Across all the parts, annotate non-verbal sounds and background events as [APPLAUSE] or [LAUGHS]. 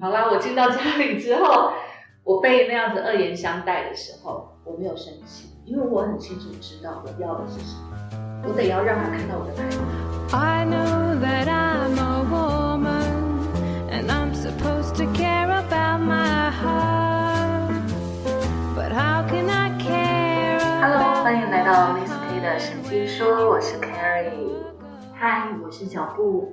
好啦，我进到家里之后，我被那样子恶言相待的时候，我没有生气，因为我很清楚知道我要的是什么，我得要让他看到我的态度。I know that I'm a woman and I'm supposed to care about my heart. But how can I care? Hello，about 欢迎来到 Miss K 的神经说，我是 Carrie。嗨，我是小布。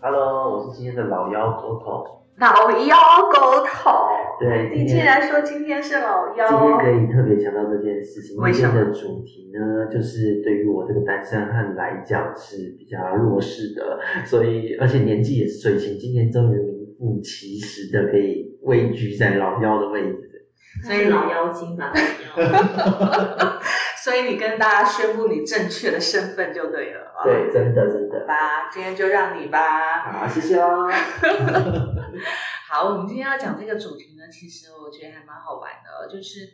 Hello，我是今天的老妖狗头。老妖狗头，对，你竟然说今天是老妖？今天可以特别强调这件事情。为什么今天的主题呢，就是对于我这个单身汉来讲是比较弱势的，所以而且年纪也是最轻，今天终于名副其实的可以位居在老妖的位置。所以老妖精吧，老妖。[LAUGHS] 所以你跟大家宣布你正确的身份就对了。啊对，真的真的。吧，今天就让你吧。好，谢谢哦。[LAUGHS] 好，我们今天要讲这个主题呢，其实我觉得还蛮好玩的，就是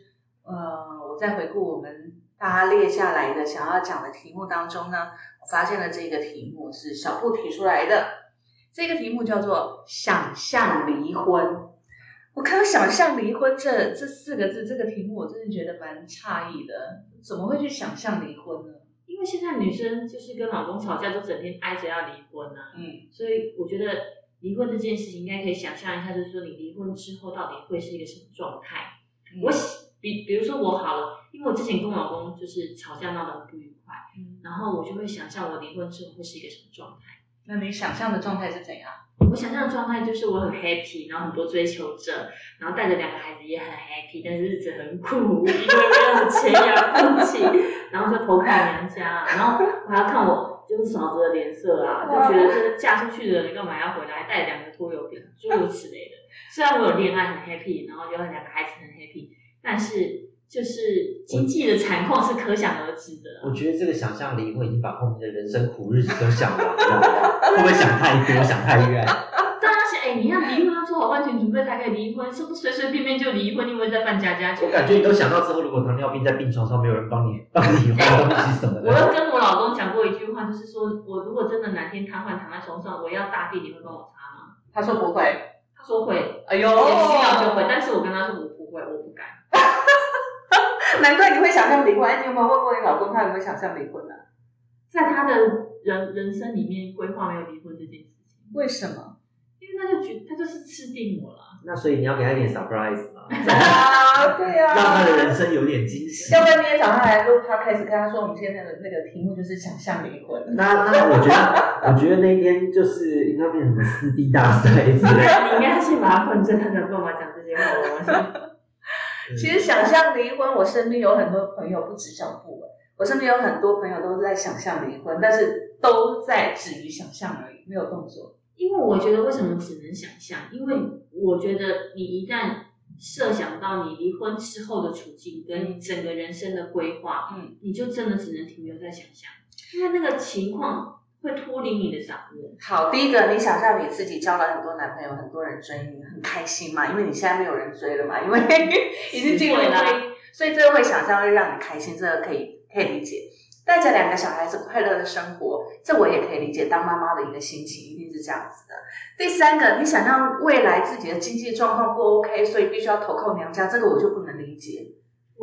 呃，我在回顾我们大家列下来的想要讲的题目当中呢，我发现了这个题目是小布提出来的，这个题目叫做“想象离婚”。我看到“想象离婚”这这四个字，这个题目我真的觉得蛮诧异的，怎么会去想象离婚呢？因为现在女生就是跟老公吵架，都整天挨着要离婚啊，嗯，所以我觉得离婚这件事情应该可以想象一下，就是说你离婚之后到底会是一个什么状态。我喜比比如说我好了，因为我之前跟我老公就是吵架闹得很不愉快，嗯然后我就会想象我离婚之后会是一个什么状态。那你想象的状态是怎样？我想象的状态就是我很 happy，然后很多追求者，然后带着两个孩子也很 happy，但是日子很苦，因为没有钱养不起，然后就投靠娘家，然后我还要看我就是嫂子的脸色啊，就觉得这个嫁出去的人干嘛要回来带两个拖油瓶，诸如此类的。虽然我有恋爱很 happy，然后有两个孩子很 happy，但是就是经济的惨况是可想而知的。我觉得这个想象离婚已经把后面的人生苦日子都想完了，会不会想太多，想太远？[LAUGHS] 当然是，哎、你要离婚要做好万全准备才可以离婚，是不是随随便便就离婚？你以为在办家家酒？我感觉你都想到之后，如果糖尿病在病床上，没有人帮你帮你换东西什么的。[LAUGHS] 我又跟我老公讲过一句话，就是说我如果真的哪天瘫痪躺在床上，我要大便，你会帮我擦吗？他说不会。他说会，哎呦，也需要就会，但是我跟他说我不会，我不敢。[LAUGHS] 难怪你会想象离婚。哎，你有没有问过你老公，他有没有想象离婚呢、在他的人人生里面规划没有离婚这件事情，为什么？因为他就觉他就是吃定我了。那所以你要给他一点 surprise 嘛，[LAUGHS] [LAUGHS] 啊，对啊、让他的人生有点惊喜。要不然你也找他来录 podcast，跟他说我们现在的那个题目就是想象离婚。那那我觉得，我觉得那天就是应该变成什么四 D 大赛之类的。你应该先把他困住，他才有办法讲这些话。我相信。其实想象离婚，我身边有很多朋友，不止小布，我身边有很多朋友都是在想象离婚，但是都在止于想象而已，没有动作。因为我觉得为什么只能想象？因为我觉得你一旦设想到你离婚之后的处境跟你整个人生的规划，嗯，你就真的只能停留在想象，因为那个情况会脱离你的掌握。好，第一个，你想象你自己交了很多男朋友，很多人追你，很开心嘛？因为你现在没有人追了嘛，因为 [LAUGHS] 已经进入婚姻，所以这个会想象会让你开心，这个可以可以理解。带着两个小孩子快乐的生活，这我也可以理解。当妈妈的一个心情一定是这样子的。第三个，你想象未来自己的经济状况不 OK，所以必须要投靠娘家，这个我就不能理解。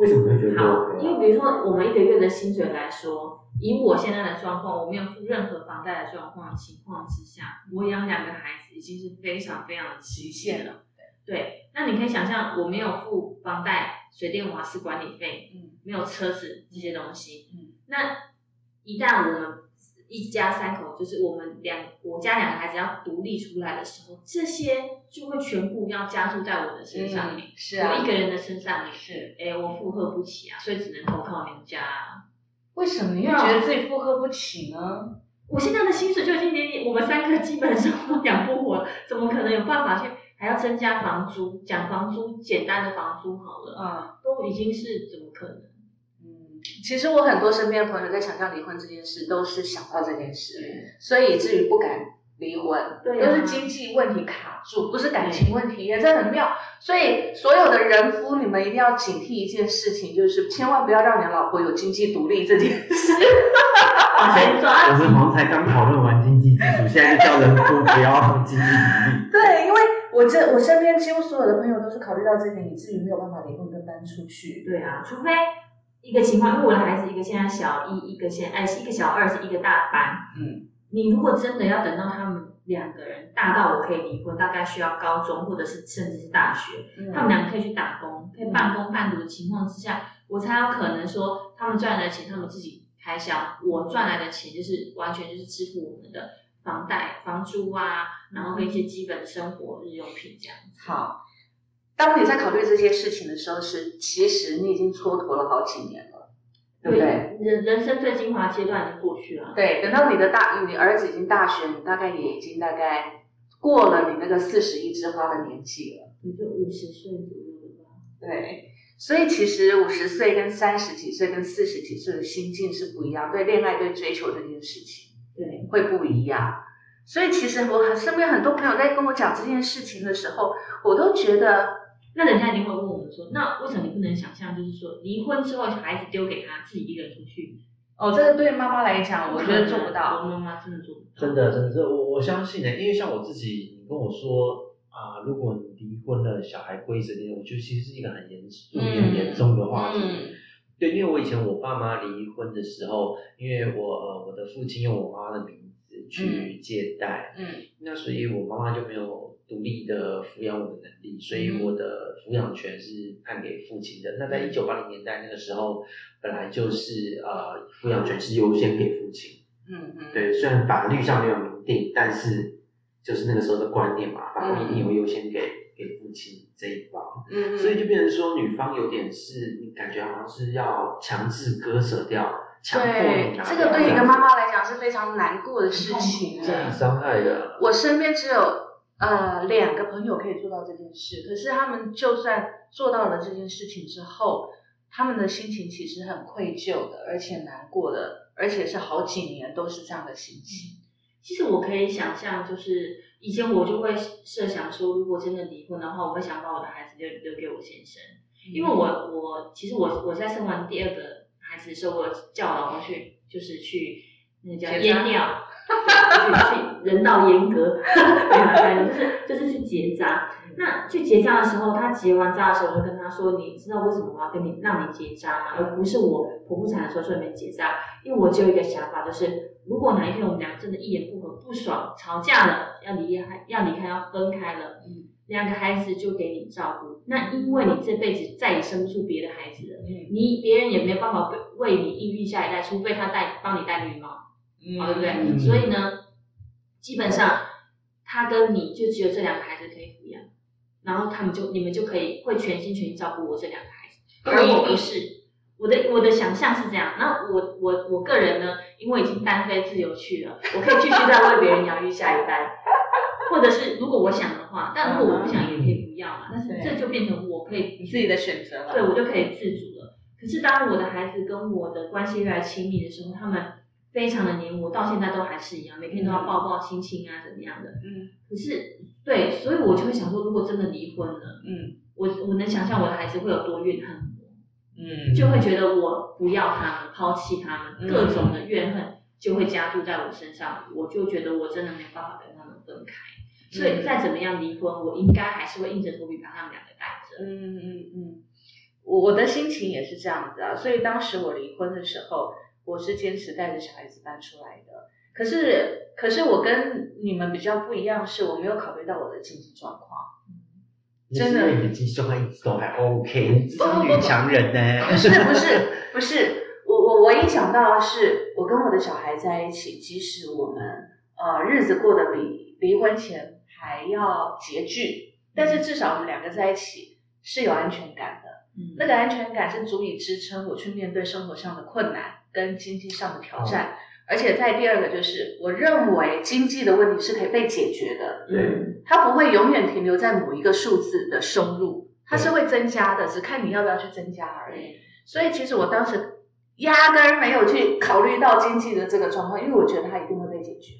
为什么会觉得，OK？因为比如说我们一个月的薪水来说，以我现在的状况，我没有付任何房贷的状况情况之下，我养两个孩子已经是非常非常的极限了。对，那你可以想象，我没有付房贷、水电瓦斯管理费，嗯，没有车子这些东西，嗯，那一旦我们一家三口，就是我们两我家两个孩子要独立出来的时候，这些就会全部要加注在我的身上面，是我一个人的身上面，是。哎，我负荷不起啊，所以只能投靠人家、啊。为什么要觉得自己负荷不起呢？我现在的薪水就已经连我们三个基本上都养不活，怎么可能有办法去还要增加房租？讲房租，简单的房租好了，啊、都已经是怎么可能？嗯，其实我很多身边的朋友在想象离婚这件事，都是想到这件事，所以以至于不敢离婚，对啊都是经济问题卡住，不是感情问题，也这很妙。所以所有的人夫，你们一定要警惕一件事情，就是千万不要让你的老婆有经济独立这件事。往前我抓们好像才刚讨论完经济基础，现在就叫人夫不要经济独立。对，因为我这我身边几乎所有的朋友都是考虑到这点，以至于没有办法离婚跟搬出去。对啊，除非一个情况，因为我的孩子一个现在小一，一个现哎一个小二，是一个大班。嗯，你如果真的要等到他们两个人大到我可以离婚，大概需要高中或者是甚至是大学，嗯他们两个可以去打工，可以半工半读的情况之下，我才有可能说他们赚来的钱他们自己开销，我赚来的钱就是完全就是支付我们的房贷、房租啊，然后跟一些基本生活日用品这样子。好。当你在考虑这些事情的时候，是其实你已经蹉跎了好几年了，对不对？人人生最精华阶段已经过去了。对，等到你的大，你儿子已经大学，你大概也已经大概过了你那个四十一枝花的年纪了。也就五十岁左右了吧。对，所以其实五十岁跟三十几岁跟四十几岁的心境是不一样，对恋爱、对追求这件事情对，会不一样。所以其实我很身边很多朋友在跟我讲这件事情的时候，我都觉得，那人家一定会问我们说，那为什么你不能想象，就是说离婚之后孩子丢给他自己一个人出去？哦，这个对妈妈来讲，我觉得做不我到。妈妈真的做不到。真的，真的，这我我相信呢、因为像我自己，你跟我说啊，如果你离婚了，小孩归谁的，我觉得其实是一个很严肃、嗯很严重的话题。嗯对，因为我以前我爸妈离婚的时候，因为我呃我的父亲用我妈妈的名字去借贷，嗯那所以我妈妈就没有独立的抚养我的能力，所以我的抚养权是判给父亲的。那在一九八零年代那个时候，本来就是呃抚养权是优先给父亲。嗯嗯，对，虽然法律上没有明定，但是就是那个时候的观念嘛，法律一定有优先给给父亲这一方，嗯，嗯所以就变成说女方有点是你感觉好像是要强制割舍掉，强迫这个对一个妈妈来讲是非常难过的事情这很啊。伤害的。我身边只有呃两个朋友可以做到这件事，可是他们就算做到了这件事情之后，他们的心情其实很愧疚的，而且难过的，而且是好几年都是这样的心情。其实我可以想象，就是以前我就会设想说，如果真的离婚的话，我会想把我的孩子留留给我先生，因为我我其实我我在生完第二个孩子的时候，我有叫我老公去，就是去那个叫阉掉，对去去人道严格，没有啦就是就是去结扎。那去结扎的时候，他结完扎的时候，我就跟他说：“你知道为什么我要跟你让你结扎吗？而不是我剖腹产的时候说你们结扎，因为我只有一个想法，就是如果哪一天我们俩真的一言不合、不爽、吵架了，要离开、要离开、要分开了，嗯两个孩子就给你照顾。那因为你这辈子再也生不出别的孩子了，嗯你别人也没有办法为为你孕育下一代，除非他带帮你戴绿帽。嗯哦，对不对？嗯所以呢，基本上他跟你就只有这两个孩子可以抚养，然后他们就你们就可以会全心全意照顾我这两个孩子，而我不是。我的我的想象是这样，那我我我个人呢，因为已经单飞自由去了，我可以继续再为别人养育下一代，[LAUGHS] 或者是如果我想的话，但如果我不想也可以不要嘛，但是这就变成我可以你自己的选择了。对我就可以自主了。可是当我的孩子跟我的关系越来越亲密的时候，他们非常的黏我，到现在都还是一样，每天都要抱抱亲亲啊，怎么样的。嗯可是对，所以我就会想说，如果真的离婚了，嗯我我能想象我的孩子会有多怨恨我，嗯就会觉得我不要他们，抛弃他们，嗯各种的怨恨就会加注在我身上，我就觉得我真的没有办法跟他们分开。所以再怎么样离婚，我应该还是会硬着头皮把他们两个带着。嗯嗯嗯，我我的心情也是这样子啊，所以当时我离婚的时候，我是坚持带着小孩子搬出来的。可是，可是我跟你们比较不一样，是我没有考虑到我的经济状况。真的你的经济状况一直都还 OK，是女强人呢。不是不是不是，我我我一想到的是，我跟我的小孩在一起，即使我们呃日子过得比离婚前还要拮据，但是至少我们两个在一起是有安全感的。嗯那个安全感是足以支撑我去面对生活上的困难跟经济上的挑战。而且在第二个就是，我认为经济的问题是可以被解决的，对它不会永远停留在某一个数字的收入，它是会增加的，只看你要不要去增加而已。所以其实我当时压根儿没有去考虑到经济的这个状况，因为我觉得它一定会被解决。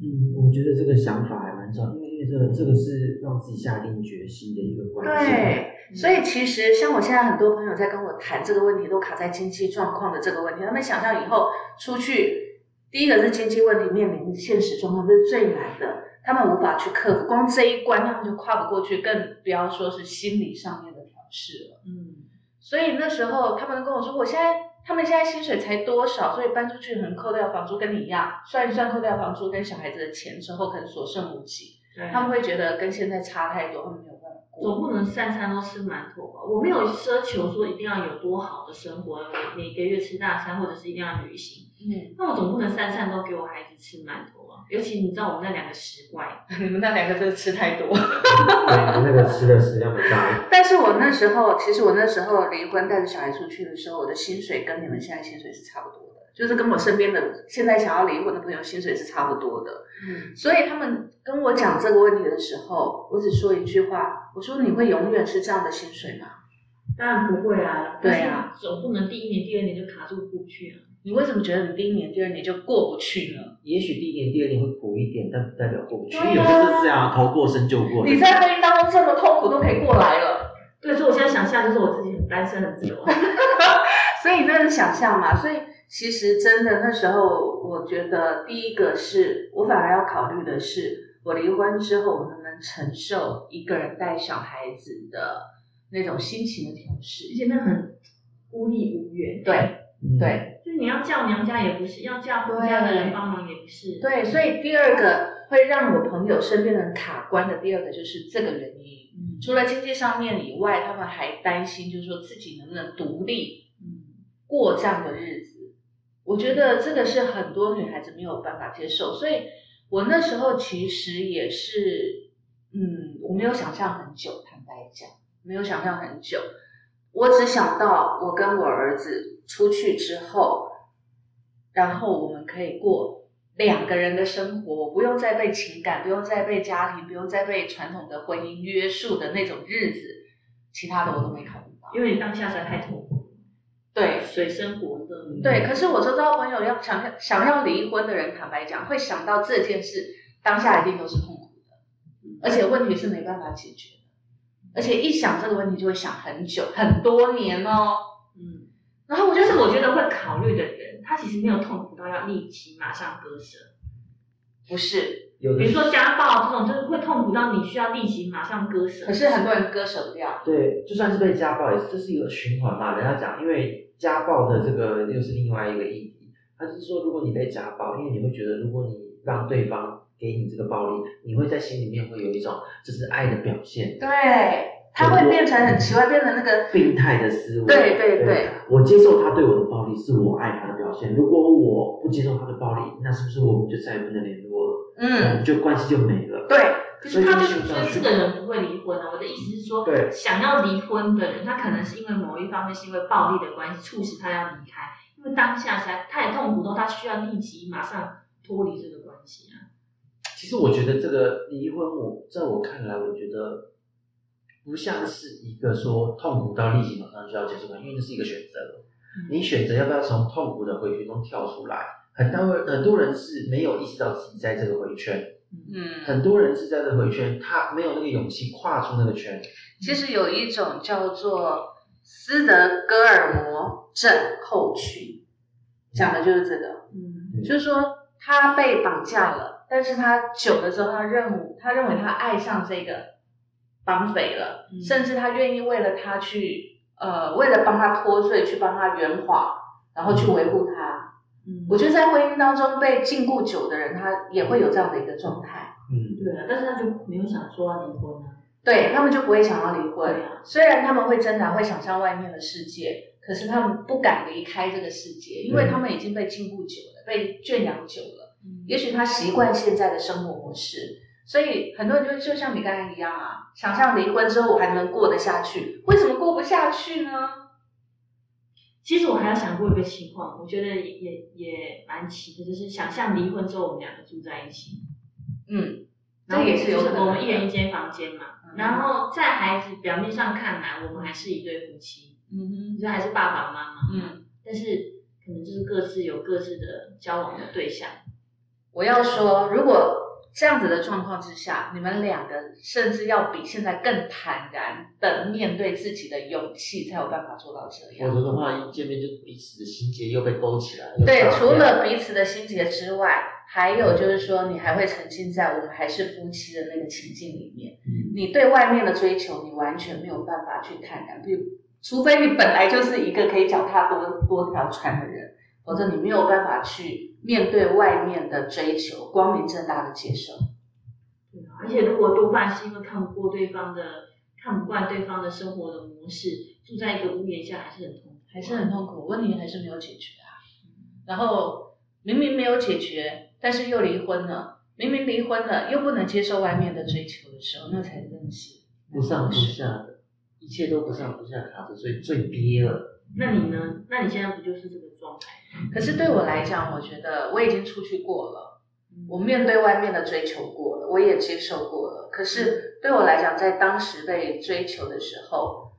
嗯，我觉得这个想法还蛮重要，因为这个这个是让自己下定决心的一个关键。对，所以其实像我现在很多朋友在跟我谈这个问题，都卡在经济状况的这个问题。他们想象以后出去，第一个是经济问题面临现实状况，这是最难的。他们无法去克服，光这一关他们就跨不过去，更不要说是心理上面的调试了。嗯，所以那时候他们跟我说，我现在他们现在薪水才多少，所以搬出去可能扣掉房租，跟你一样，算一算扣掉房租跟小孩子的钱之后，可能所剩无几。对他们会觉得跟现在差太多，他们没有办法过。总不能三餐都吃馒头吧？我没有奢求说一定要有多好的生活，每每个月吃大餐，或者是一定要旅行。嗯，那我总不能三餐都给我孩子吃馒头啊！尤其你知道我们那两个食怪，[LAUGHS] 你们那两个真的吃太多。对，那个吃的食量很大。但是我那时候，其实我那时候离婚带着小孩出去的时候，我的薪水跟你们现在薪水是差不多的，就是跟我身边的现在想要离婚的朋友薪水是差不多的。嗯，所以他们跟我讲这个问题的时候，我只说一句话，我说你会永远是这样的薪水吗？当然不会啊，对啊，总不能第一年、第二年就卡住过不去啊。你为什么觉得你第一年、第二年就过不去呢？也许第一年、第二年会苦一点，但不代表过不去。对啊有些就是这样，头过身就过。你在婚姻当中这么痛苦都可以过来了，对，所以我现在想象就是我自己很单身、很自由。[LAUGHS] 所以那是想象嘛。所以其实真的那时候，我觉得第一个是我反而要考虑的是，我离婚之后我能不能承受一个人带小孩子的那种心情的调试而。且那很孤立无援。对嗯，对就是你要叫娘家也不是，要叫夫家的人帮忙也不是。对，所以第二个会让我朋友身边的人卡关的第二个就是这个原因。嗯，除了经济上面以外，他们还担心，就是说自己能不能独立嗯，过这样的日子。我觉得这个是很多女孩子没有办法接受，所以我那时候其实也是，嗯，我没有想象很久，坦白讲，没有想象很久，我只想到我跟我儿子出去之后，然后我们可以过两个人的生活，我不用再被情感，不用再被家庭，不用再被传统的婚姻约束的那种日子，其他的我都没考虑到。因为你当下实在太痛苦，对，水深火热。对，可是我周遭朋友要想想要离婚的人，坦白讲，会想到这件事，当下一定都是痛苦的，而且问题是没办法解决的，而且一想这个问题就会想很久，很多年哦。嗯，然后我就就是我觉得会考虑的人，他其实没有痛苦到要立即马上割舍。不是，有比如说家暴这种，就是会痛苦到你需要立即马上割舍。可是很多人割舍不掉。对，就算是被家暴，也是这是一个循环嘛。人家讲，因为家暴的这个又是另外一个议题。他是说，如果你被家暴，因为你会觉得，如果你让对方给你这个暴力，你会在心里面会有一种这是爱的表现，对，他会变成很奇怪，变成那个病态的思维。对对对我接受他对我的暴力，是我爱他的表现。如果我不接受他的暴力，那是不是我们就再也不能联络了？我嗯，们就关系就没了。对，可是他就是说这个人不会离婚啊。我的意思是说，对想要离婚的人，他可能是因为某一方面是因为暴力的关系促使他要离开，因为当下实在太痛苦到他需要立即马上脱离这个关系啊。其实我觉得这个离婚，我在我看来，我觉得不像是一个说痛苦到立即马上就要结束因为那是一个选择。你选择要不要从痛苦的回圈中跳出来？很多很多人是没有意识到自己在这个回圈，嗯，很多人是在这个回圈，他没有那个勇气跨出那个圈。其实有一种叫做斯德哥尔摩症候群，讲的就是这个。嗯就是说他被绑架了，但是他久了之后，他认为他认为他爱上这个绑匪了，嗯甚至他愿意为了他去呃，为了帮他脱罪，去帮他圆谎，然后去维护他。嗯我觉得在婚姻当中被禁锢久的人，他也会有这样的一个状态，嗯，对啊，但是他就没有想说要离婚啊。对他们就不会想要离婚。虽然他们会挣扎，会想象外面的世界，可是他们不敢离开这个世界，因为他们已经被禁锢久了，被圈养久了。嗯也许他习惯现在的生活模式，所以很多人就就像你刚才一样啊，想象离婚之后我还能过得下去，为什么过不下去呢？其实我还有想过一个情况，我觉得也也也蛮奇的，就是想象离婚之后我们两个住在一起，嗯，这也是有可能我们一人一间房间嘛，嗯。然后在孩子表面上看来，我们还是一对夫妻，嗯哼。就还是爸爸妈妈，嗯，但是可能就是各自有各自的交往的对象，我要说，如果这样子的状况之下，你们两个甚至要比现在更坦然的面对自己的勇气，才有办法做到这样。否则的话，一见面就彼此的心结又被勾起来。了对，除了彼此的心结之外，还有就是说，你还会沉浸在我们还是夫妻的那个情境里面。嗯你对外面的追求，你完全没有办法去坦然，比如，除非你本来就是一个可以脚踏多多条船的人，否则你没有办法去面对外面的追求，光明正大的接受。对啊，而且如果多半是因为看不过对方的，看不惯对方的生活的模式，住在一个屋檐下还是很痛苦，还是很痛苦，问题还是没有解决啊。然后明明没有解决，但是又离婚了，明明离婚了又不能接受外面的追求的时候，那才真的是不上不下的，一切都不上不下，卡着最最憋了。那你呢？那你现在不就是这个状态？可是对我来讲，我觉得我已经出去过了，嗯我面对外面的追求过了，我也接受过了。可是对我来讲，在当时被追求的时候，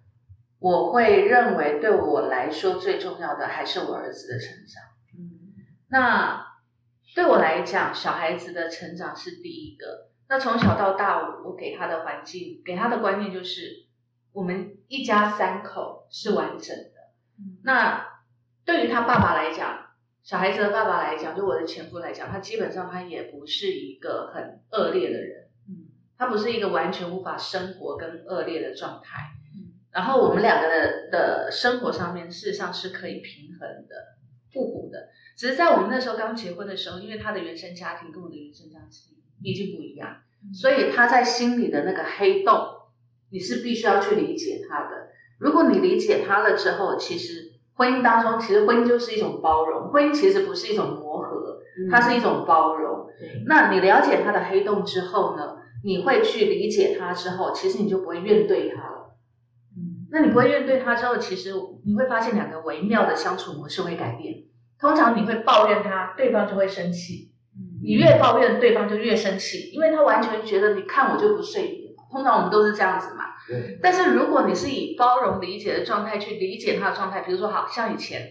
我会认为对我来说最重要的还是我儿子的成长。嗯那对我来讲，小孩子的成长是第一个。那从小到大，我我给他的环境，给他的观念就是，我们一家三口是完整的。嗯那对于他爸爸来讲，小孩子的爸爸来讲，就我的前夫来讲，他基本上他也不是一个很恶劣的人，嗯他不是一个完全无法生活跟恶劣的状态。嗯然后我们两个的的生活上面，事实上是可以平衡的、互补的。只是在我们那时候刚结婚的时候，因为他的原生家庭跟我的原生家庭毕竟不一样，所以他在心里的那个黑洞，你是必须要去理解他的。如果你理解他了之后，其实婚姻当中，其实婚姻就是一种包容，婚姻其实不是一种磨合，它是一种包容。对，那你了解他的黑洞之后呢，你会去理解他之后，其实你就不会怨对他了。嗯那你不会怨对他之后，其实你会发现两个微妙的相处模式会改变。通常你会抱怨他，对方就会生气；嗯你越抱怨，对方就越生气，因为他完全觉得你看我就不顺眼嘛。通常我们都是这样子嘛。对，但是如果你是以包容理解的状态去理解他的状态，比如说，好像以前，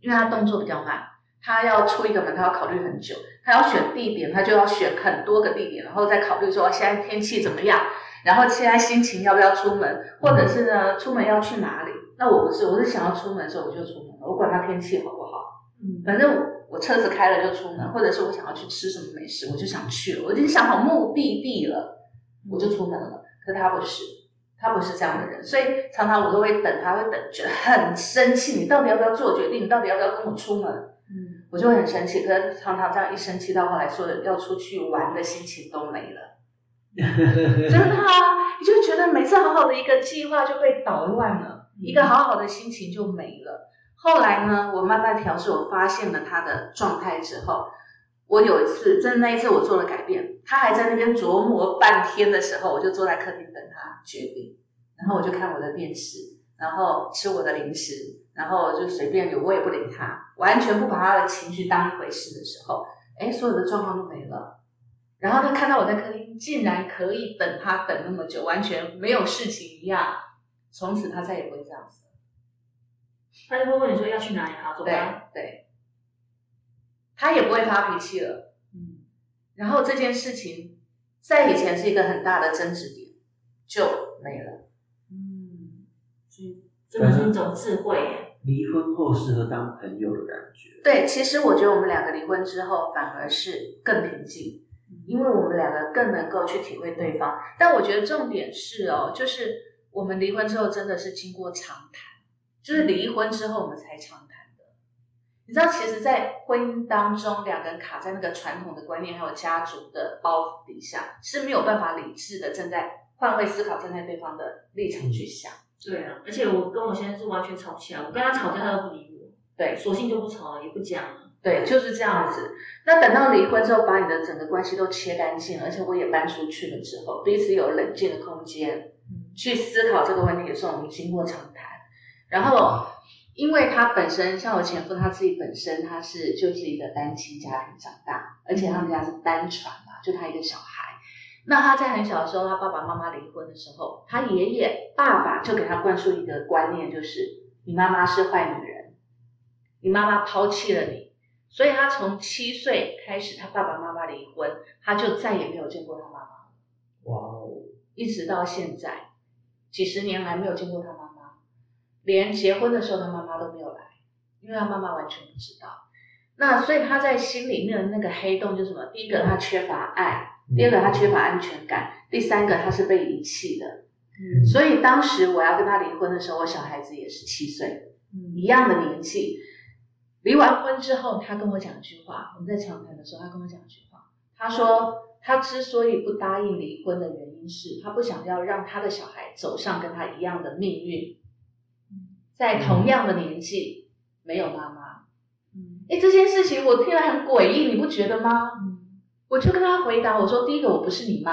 因为他动作比较慢，他要出一个门，他要考虑很久，他要选地点，他就要选很多个地点，然后再考虑说现在天气怎么样，然后现在心情要不要出门，或者是呢出门要去哪里？那我不是，我是想要出门的时候我就出门了，我管他天气好不好，嗯反正我车子开了就出门，或者是我想要去吃什么美食，我就想去了，我已经想好目的地了，我就出门了。可他不是，他不是这样的人，所以常常我都会等他，会等，觉得很生气。你到底要不要做决定？你到底要不要跟我出门？嗯我就会很生气。可是常常这样一生气，到后来说的要出去玩的心情都没了。[LAUGHS] 真的啊，你就觉得每次好好的一个计划就被捣乱了，一个好好的心情就没了。后来呢，我慢慢调试，我发现了他的状态之后，我有一次，真的那一次我做了改变，他还在那边琢磨半天的时候，我就坐在客厅等他决定，然后我就看我的电视，然后吃我的零食，然后就随便有，我也不理他，完全不把他的情绪当一回事的时候，哎，所有的状况都没了。然后他看到我在客厅，竟然可以等他等那么久，完全没有事情一样。从此他再也不会这样子。他就会问你说要去哪里，好走对吧。对，他也不会发脾气了。嗯然后这件事情在以前是一个很大的争执点，就没了。嗯，所以真的是一种智慧耶。离婚后适合当朋友的感觉。对，其实我觉得我们两个离婚之后反而是更平静，因为我们两个更能够去体会对方。但我觉得重点是哦，就是我们离婚之后真的是经过长谈，就是离婚之后我们才长。你知道，其实，在婚姻当中，两个人卡在那个传统的观念还有家族的包袱底下，是没有办法理智的站在换位思考，站在对方的立场去想。对啊，而且我跟我先生是完全吵起来，我跟他吵架他都不理我，对，索性就不吵了，也不讲了。对，就是这样子。那等到离婚之后，把你的整个关系都切干净，而且我也搬出去了之后，彼此有冷静的空间，嗯去思考这个问题的时候，我们经过长谈。然后，因为他本身像我前夫他自己本身他是就是一个单亲家庭长大，而且他们家是单传嘛，就他一个小孩。那他在很小的时候，他爸爸妈妈离婚的时候，他爷爷爸爸就给他灌输一个观念，就是你妈妈是坏女人，你妈妈抛弃了你，所以他从七岁开始，他爸爸妈妈离婚，他就再也没有见过他妈妈。哇哦，一直到现在，几十年来没有见过他妈妈，连结婚的时候他妈妈都没有来，因为他妈妈完全不知道。那所以他在心里面的那个黑洞就是什么？第一个他缺乏爱，第二个他缺乏安全感，第三个他是被遗弃的。嗯所以当时我要跟他离婚的时候，我小孩子也是七岁，嗯一样的年纪。离完婚之后，他跟我讲一句话，我们在长谈的时候，他跟我讲一句话，他说他之所以不答应离婚的原因是他不想要让他的小孩走上跟他一样的命运，在同样的年纪没有妈妈。嗯哎，这件事情我听了很诡异，你不觉得吗？嗯我就跟他回答，我说第一个我不是你妈，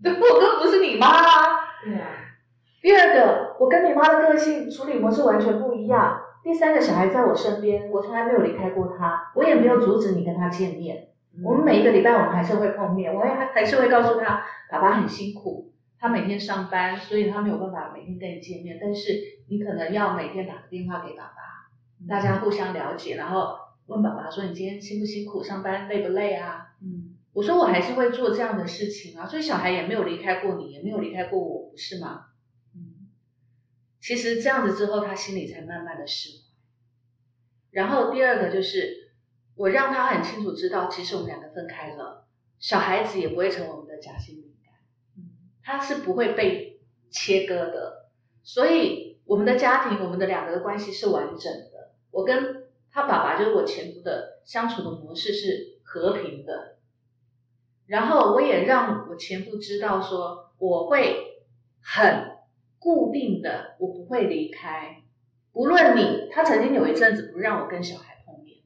对，[LAUGHS] 我根本不是你妈啊。对啊，第二个，我跟你妈的个性处理模式完全不一样。第三个，小孩在我身边，我从来没有离开过他，我也没有阻止你跟他见面。我们每一个礼拜我们还是会碰面，我也还还是会告诉他，爸爸很辛苦，他每天上班，所以他没有办法每天跟你见面。但是你可能要每天打个电话给爸爸，大家互相了解，然后问爸爸说你今天辛不辛苦，上班累不累啊？嗯我说我还是会做这样的事情啊，所以小孩也没有离开过你，也没有离开过我，不是吗？嗯其实这样子之后，他心里才慢慢的释怀。然后第二个就是，我让他很清楚知道，其实我们两个分开了，小孩子也不会成为我们的夹心他是不会被切割的。所以我们的家庭，我们的两个的关系是完整的。我跟他爸爸，就是我前夫的相处的模式是和平的。然后我也让我前夫知道说，我会很固定的，我不会离开，不论你。他曾经有一阵子不让我跟小孩碰面，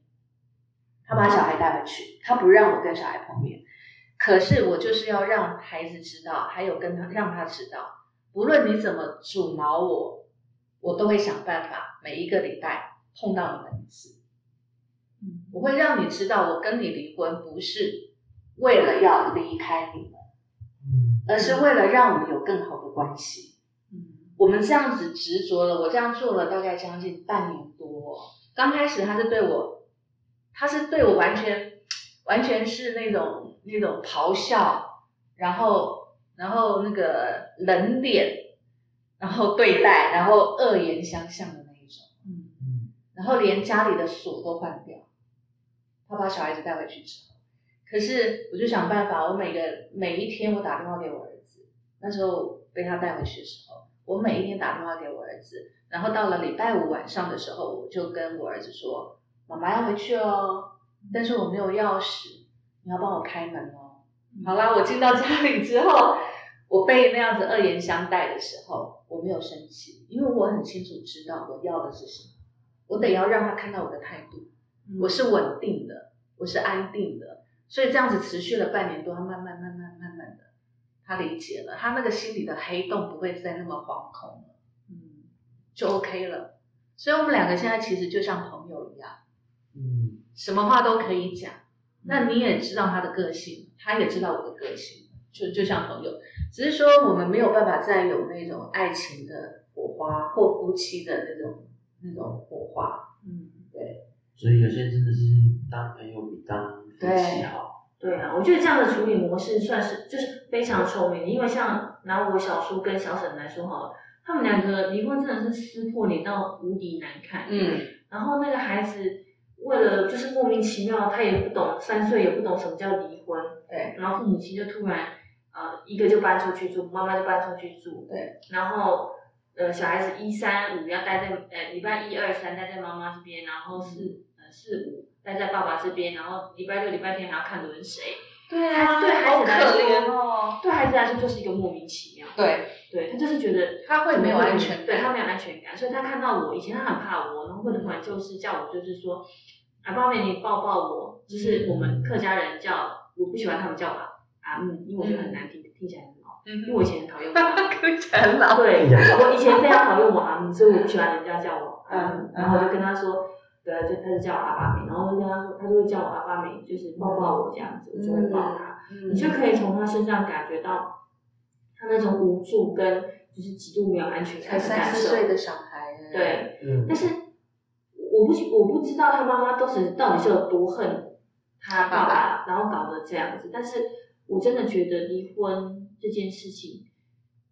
他把小孩带回去，他不让我跟小孩碰面。可是我就是要让孩子知道，还有跟他让他知道，不论你怎么阻挠我，我都会想办法，每一个礼拜碰到你们一次。嗯我会让你知道，我跟你离婚不是为了要离开你们，嗯而是为了让我们有更好的关系。嗯我们这样子执着了，我这样做了大概将近半年多。刚开始他是对我，他是对我完全完全是那种那种咆哮，然后然后那个冷脸，然后对待，然后恶言相向的那一种，嗯嗯然后连家里的锁都换掉。他把小孩子带回去之后，可是我就想办法，我每个每一天我打电话给我儿子，那时候被他带回去的时候，我每一天打电话给我儿子，然后到了礼拜五晚上的时候，我就跟我儿子说：“妈妈要回去哦，但是我没有钥匙，你要帮我开门哦。”好啦，我进到家里之后，我被那样子恶言相待的时候，我没有生气，因为我很清楚知道我要的是什么，我得要让他看到我的态度。嗯我是稳定的，我是安定的，所以这样子持续了半年多，他慢慢慢慢慢慢的，他理解了，他那个心里的黑洞不会再那么惶恐了，嗯就 OK 了。所以我们两个现在其实就像朋友一样，嗯什么话都可以讲。那你也知道他的个性，他也知道我的个性，就就像朋友，只是说我们没有办法再有那种爱情的火花或夫妻的那种那种火花。嗯对所以有些人真的是当朋友比当夫妻好。对啊，我觉得这样的处理模式算是就是非常聪明的，因为像拿我小叔跟小沈来说好了，他们两个离婚真的是撕破脸到无敌难看。嗯，然后那个孩子为了就是莫名其妙，他也不懂，三岁也不懂什么叫离婚，对，然后父母亲就突然呃一个就搬出去住，妈妈就搬出去住，对，然后呃小孩子一三五要待在呃礼拜一二三待在妈妈这边，然后四呃四五待在爸爸这边，然后礼拜六礼拜天还要看轮谁，对啊对孩好可子来说怜哦。对孩子来说就是一个莫名其妙，对，对他就是觉得他会没有安全感对他没有安全感，所以他看到我以前他很怕我，然后会突然就是叫我就是说，阿爸妹你抱抱我，就是我们客家人叫我不喜欢他们叫我阿姆，因为我觉得很难听，听起来很老，嗯因为我以前很讨厌我阿姆。听起来很老。对，我以前非常讨厌我阿姆，所以我不喜欢人家叫我阿姆嗯，然后我就跟他说。对，就他就叫我阿爸美，然后就跟他说，他就会叫我阿爸美，就是抱抱我这样子，我就会抱他。嗯你就可以从他身上感觉到他那种无助跟就是极度没有安全感的感受。四岁的小孩，，对，嗯但是我不我不知道他妈妈当时到底是有多恨他爸爸，然后搞得这样子。但是我真的觉得离婚这件事情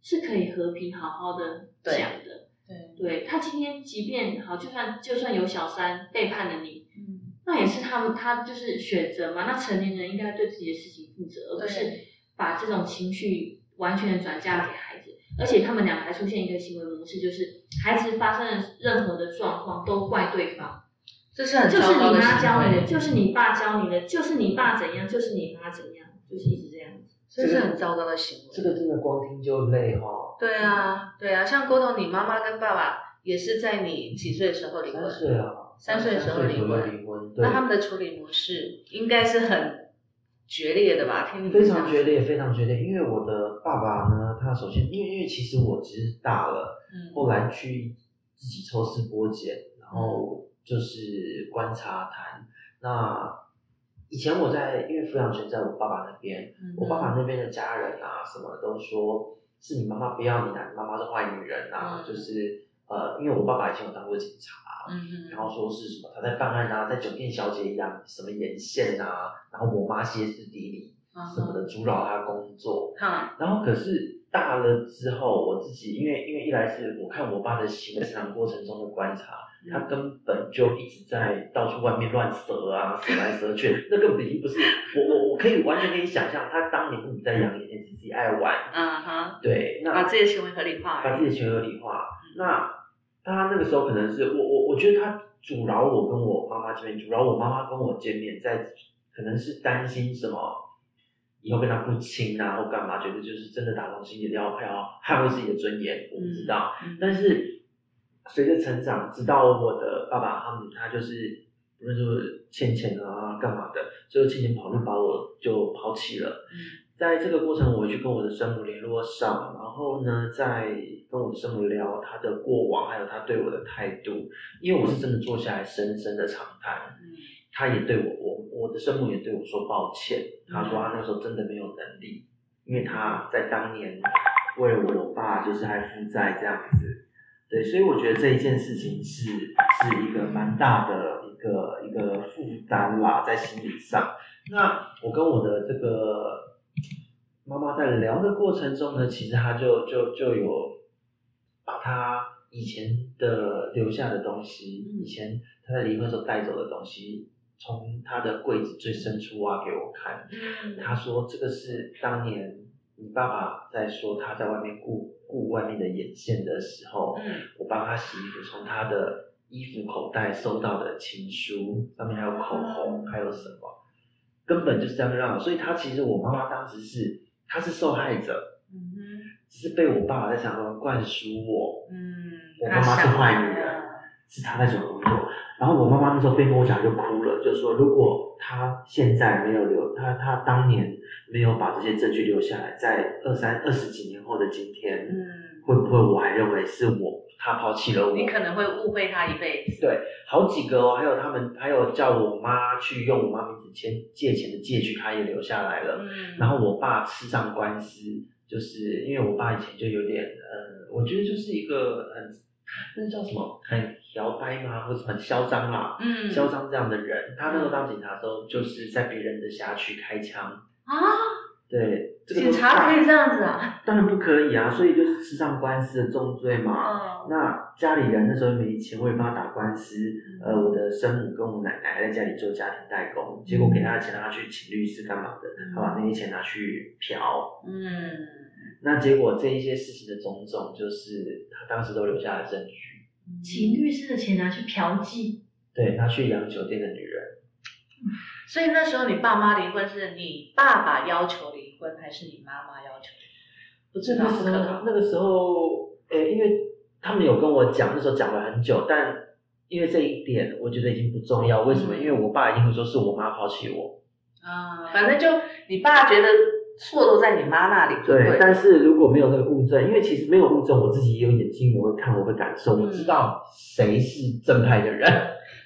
是可以和平好好的讲的。对，对他今天即便好，就算就算有小三背叛了你，嗯，那也是他们他就是选择嘛。那成年人应该对自己的事情负责，而不是把这种情绪完全的转嫁给孩子。而且他们俩还出现一个行为模式，就是孩子发生了任何的状况都怪对方，这是很就是糟糕的你妈教你的，就是你爸教你的，就是你爸怎样，就是你妈怎样，就是一直这样子。这是很糟糕的行为。这个真的光听就累哈。对啊，对啊，像郭董，你妈妈跟爸爸也是在你几岁的时候离婚三？岁啊，三岁的时候离婚离婚，那，他们的处理模式应该是很决裂的吧？听你们非常决裂，非常决裂。因为我的爸爸呢，他首先，因为因为其实我其实大了，嗯后来去自己抽丝剥茧，然后就是观察谈。那以前我在，因为抚养权在我爸爸那边，嗯我爸爸那边的家人啊，什么都说是你妈妈不要你啊，你妈妈是坏女人啊，嗯就是呃，因为我爸爸以前有当过警察。嗯嗯，然后说是什么他在办案啊，在酒店小姐一样，什么眼线啊，然后我妈歇斯底里嗯什么的阻扰他工作。哈，然后可是大了之后，我自己因为因为一来是我看我爸的行为成长过程中的观察，嗯他根本就一直在到处外面乱折啊，折来折去，那根本已经不是我我我可以完全可以想象，他当年不在养眼自己爱玩，嗯哼，对，那把自己的行为合理化，把自己的行为合理化。那他那个时候可能是我我我觉得他阻挠我跟我妈妈见面，阻挠我妈妈跟我见面，在可能是担心什么以后跟他不亲啊或干嘛，觉得就是真的打从心底要要捍卫自己的尊严，我不知道。嗯但是随着成长，直到我的爸爸他们，他就是不论是欠钱啊干嘛的，最后欠钱跑路把我就抛弃了。嗯在这个过程，我会去跟我的生母联络上，然后呢，再跟我的生母聊他的过往，还有他对我的态度，因为我是真的坐下来深深的长谈。嗯他也对我，我我的生母也对我说抱歉，他说他那时候真的没有能力，因为他在当年为了我爸就是还负债这样子，对，所以我觉得这一件事情是是一个蛮大的一个一个负担啦，在心理上。那我跟我的这个妈妈在聊的过程中呢，其实她就就就有把她以前的留下的东西，嗯。以前她在离婚时候带走的东西，从她的柜子最深处挖给我看。嗯。他说这个是当年你爸爸在说他在外面顾顾外面的眼线的时候，嗯。我帮他洗衣服，从他的衣服口袋收到的情书，上面还有口红，还有什么，根本就是这样让我，所以他其实我妈妈当时是他是受害者，嗯哼。只是被我爸爸在想中灌输我嗯，我妈妈是坏女人是他在做工作，然后我妈妈那时候边跟我讲就哭了，就说如果他现在没有留，他他当年没有把这些证据留下来，在二三二十几年后的今天，嗯，会不会我还认为是我他抛弃了我？你可能会误会他一辈子，对，好几个哦，还有他们还有叫我妈去用我妈名字签借钱的借据，他也留下来了。嗯，然后我爸吃上官司，就是因为我爸以前就有点，呃，我觉得就是一个很，那叫什么，很摇摆嘛，或者很嚣张啦，嗯嚣张这样的人。他那时候当警察的时候，就是在别人的辖区开枪，啊，对，这个警察可以这样子啊？当然不可以啊，所以就是吃上官司的重罪嘛。嗯，那家里人那时候没钱，我也帮他打官司。呃，我的生母跟我奶奶在家里做家庭代工，结果给他的钱让他去请律师干嘛的，他把那些钱拿去嫖。嗯，那结果这一些事情的种种，就是他当时都留下了证据。请律师的钱拿去嫖妓，对拿去养酒店的女人，所以那时候你爸妈离婚是你爸爸要求离婚，还是你妈妈要求？不知道，那个时。候那个时候，诶，因为他们有跟我讲，那时候讲了很久，但因为这一点，我觉得已经不重要。为什么？嗯因为我爸一定会说是我妈抛弃我。啊，反正就你爸觉得错都在你妈那里，就对，但是如果没有那个物证，因为其实没有物证，我自己也有眼睛，我会看，我会感受，嗯我知道谁是正派的人。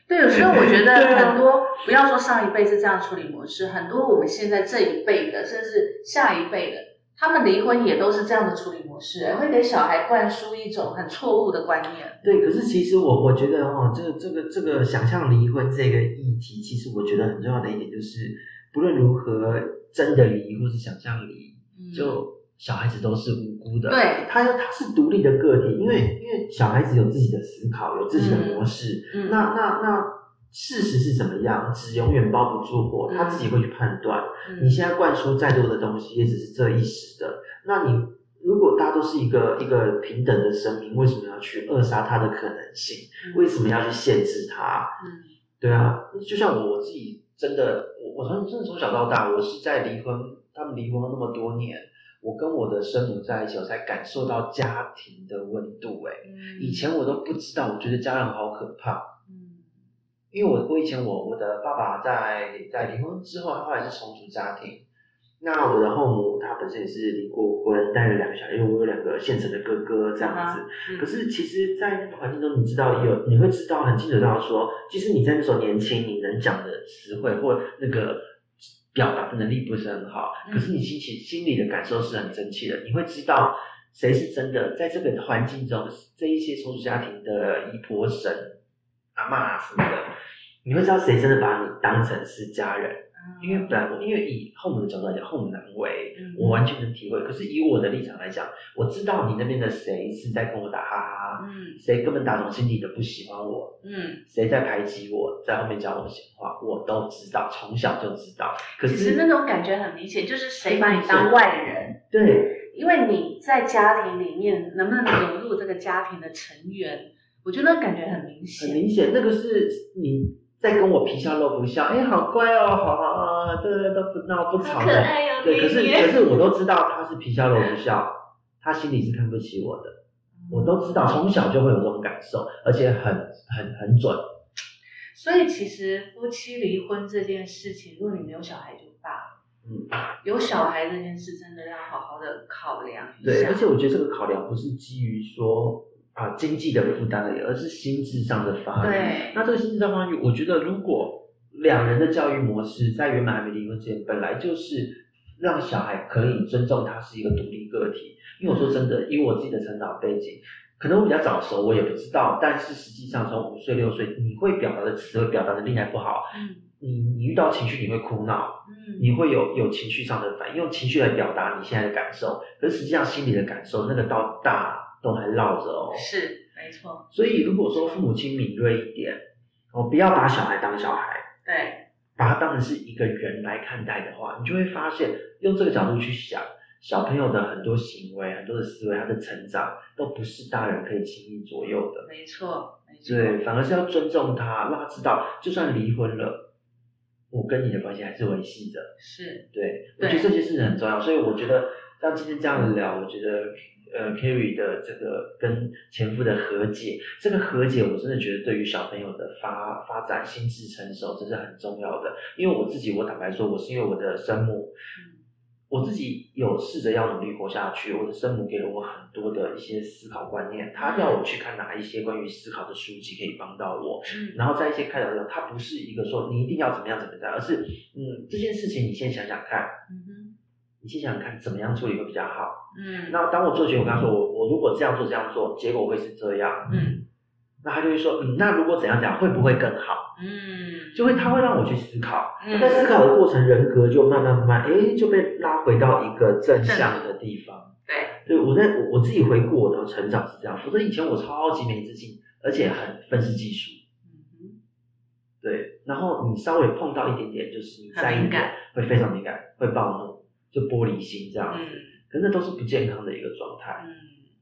对，所以我觉得 [LAUGHS] 很多，不要说上一辈是这样处理模式，很多我们现在这一辈的，甚至下一辈的，他们离婚也都是这样的处理模式，会给小孩灌输一种很错误的观念。对，可是其实我我觉得哦，这个这个这个想象离婚这个议题，其实我觉得很重要的一点就是，不论如何真的离或是想象离，嗯就小孩子都是无辜的。对他他是独立的个体，因为因为小孩子有自己的思考，有自己的模式。嗯那那那事实是怎么样，纸永远包不住火，他自己会去判断。嗯你现在灌输再多的东西，也只是这一时的。那你如果大家都是一个一个平等的生命，为什么要去扼杀他的可能性？为什么要去限制他？嗯对啊，就像我我自己真的，我我从真的从小到大，我是在离婚，他们离婚了那么多年，我跟我的生母在一起，我才感受到家庭的温度、欸。嗯以前我都不知道，我觉得家人好可怕。嗯因为我我以前我我的爸爸在在离婚之后，他后来是重组家庭。那我的后母她本身也是离过婚，带了两个小孩，因为我有两个现成的哥哥这样子。嗯可是其实，在那个环境中，你知道有你会知道很清楚到说，其实你在那时候年轻，你能讲的词汇或那个表达的能力不是很好，嗯可是你心情心里的感受是很真切的，你会知道谁是真的在这个环境中，这一些重组家庭的姨婆婶、阿嬷什么的，你会知道谁真的把你当成是家人。因为本来我因为以后母的角度来讲，后母难为，嗯我完全能体会。可是以我的立场来讲，我知道你那边的谁是在跟我打哈哈，嗯谁根本打从心底的不喜欢我，嗯，谁在排挤我，在后面讲我闲话，我都知道，从小就知道。可是那种感觉很明显，就是谁把你当外人，对因为你在家庭里面能不能融入这个家庭的成员，我觉得那感觉很明显很。明显，那个是你在跟我皮笑肉不笑，哎，好乖哦，好好啊，这个都不闹不吵的。对，可是可是我都知道他是皮笑肉不笑，他心里是看不起我的，我都知道，从小就会有这种感受，而且很很很准。所以其实夫妻离婚这件事情，如果你没有小孩就罢了，嗯，有小孩这件事真的要好好的考量一对，而且我觉得这个考量不是基于说啊经济的负担而已，而是心智上的发育。对那这个心智上发育，我觉得如果两人的教育模式在原本还没离婚之前，本来就是让小孩可以尊重他是一个独立个体。因为我说真的，以我自己的成长背景，可能我比较早熟，我也不知道。但是实际上，从五岁六岁，你会表达的词汇、表达的力还不好，嗯你你遇到情绪你会哭闹，嗯，你会有有情绪上的反应，用情绪来表达你现在的感受，可是实际上心里的感受那个到大都还绕着哦。是没错，所以如果说父母亲敏锐一点，哦，不要把小孩当小孩，对，把他当成是一个人来看待的话，你就会发现，用这个角度去想，小朋友的很多行为、很多的思维，他的成长都不是大人可以轻易左右的。没错，没错，对，反而是要尊重他，让他知道，就算离婚了，我跟你的关系还是维系着。是，对，我觉得这件事情很重要，所以我觉得像今天这样聊，我觉得呃，Kerry 的这个跟前夫的和解，这个和解我真的觉得对于小朋友的发发展、心智成熟，这是很重要的。因为我自己，我坦白说，我是因为我的生母，嗯我自己有试着要努力活下去，我的生母给了我很多的一些思考观念，她要我去看哪一些关于思考的书籍可以帮到我，嗯，然后在一些开导中，它不是一个说你一定要怎么样怎么样，而是嗯这件事情你先想想看，嗯你先想想看怎么样处理会比较好。嗯，那当我做决定，我跟他说我我如果这样做这样做，结果会是这样，嗯那他就会说嗯那如果怎样讲会不会更好？嗯，就会他会让我去思考，嗯在思考的过程，人格就慢慢慢慢哎就被拉回到一个正向的地方。对，对我在我我自己回顾我的成长是这样，否则以前我超级没自信，而且很愤世嫉俗。嗯哼，对，然后你稍微碰到一点点，就是你在意感，会非常敏感，会暴怒，就玻璃心这样子。嗯可是那都是不健康的一个状态。嗯，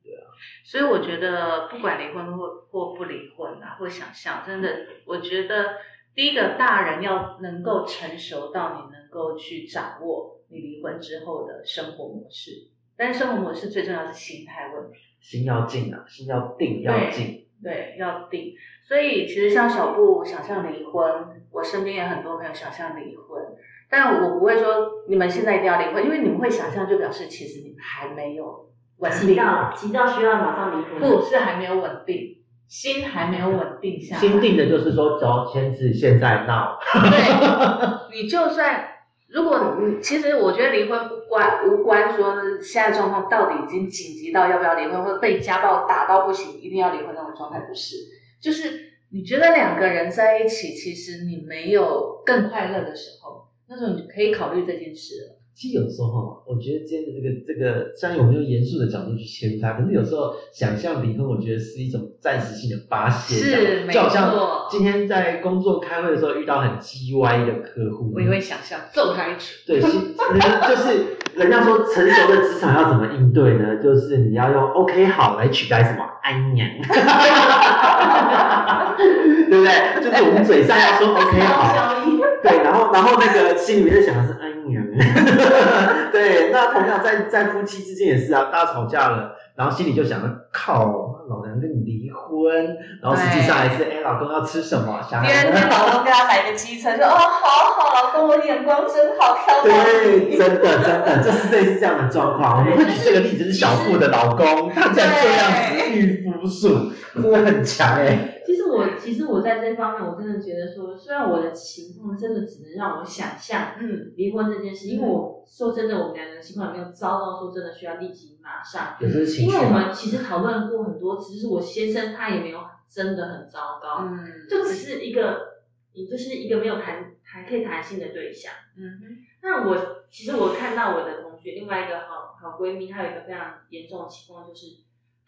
对啊。所以我觉得，不管离婚或或不离婚啊，或想象，真的，我觉得第一个大人要能够成熟到你能够去掌握你离婚之后的生活模式。但是生活模式最重要是心态问题。心要静啊，心要定，要静。对，要定。所以其实像小布想象离婚，我身边也很多朋友想象离婚，但我不会说你们现在一定要离婚，因为你们会想象，就表示其实你们还没有稳定，急到急到需要马上离婚，不是还没有稳定，心还没有稳定下来。心定的就是说，只要，签字，现在闹。对，你就算如果你其实我觉得离婚不关无关说现在状况到底已经紧急到要不要离婚，或者被家暴打到不行一定要离婚那种状态，不是，就是你觉得两个人在一起，其实你没有更快乐的时候，那时候你可以考虑这件事了。其实有时候哈，我觉得今天的这个这个，虽然我们用严肃的角度去切入它，可是有时候想象离婚，我觉得是一种暂时性的发泄，是没就好像错今天在工作开会的时候遇到很叽歪的客户，我也会想象揍他一拳。对，是 [LAUGHS] 就是人家说成熟的职场要怎么应对呢？就是你要用 OK 好来取代什么安娘，[LAUGHS] 对不对？就是我们嘴上要说 OK 好，对，然后然后那个心里面在想的是哎呀，[LAUGHS] 对，那同样在在夫妻之间也是啊，大家吵架了，然后心里就想着靠。老娘跟你离婚，然后实际上还是哎，老公要吃什么？小第孩二天老公给他买个机车，说哦，好好，老公，我眼光真好，挑到对，真的真的，就是类似这样的状况。我们会举这个例子是小布的老公，他竟然这样子御夫术，[LAUGHS] 真的很强哎。其实我其实我在这方面，我真的觉得说，虽然我的情况真的只能让我想象嗯，离婚这件事，因为我说真的，我们两个人情况也没有糟到说真的需要立即马上。有时候情因为我，们其实讨论过很多次，就是我先生他也没有真的很糟糕，嗯，就只是一个你就是一个没有谈还可以谈性的对象。嗯哼，那我其实我看到我的同学另外一个好好闺蜜，她有一个非常严重的情况，就是